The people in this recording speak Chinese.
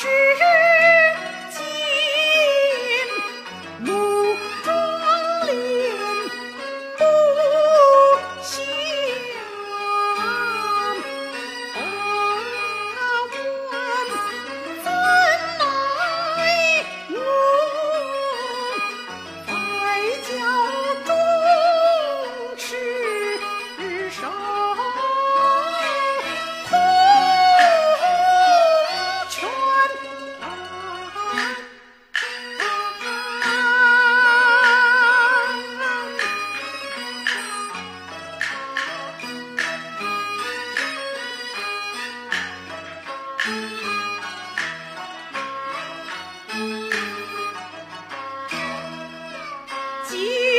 是。you.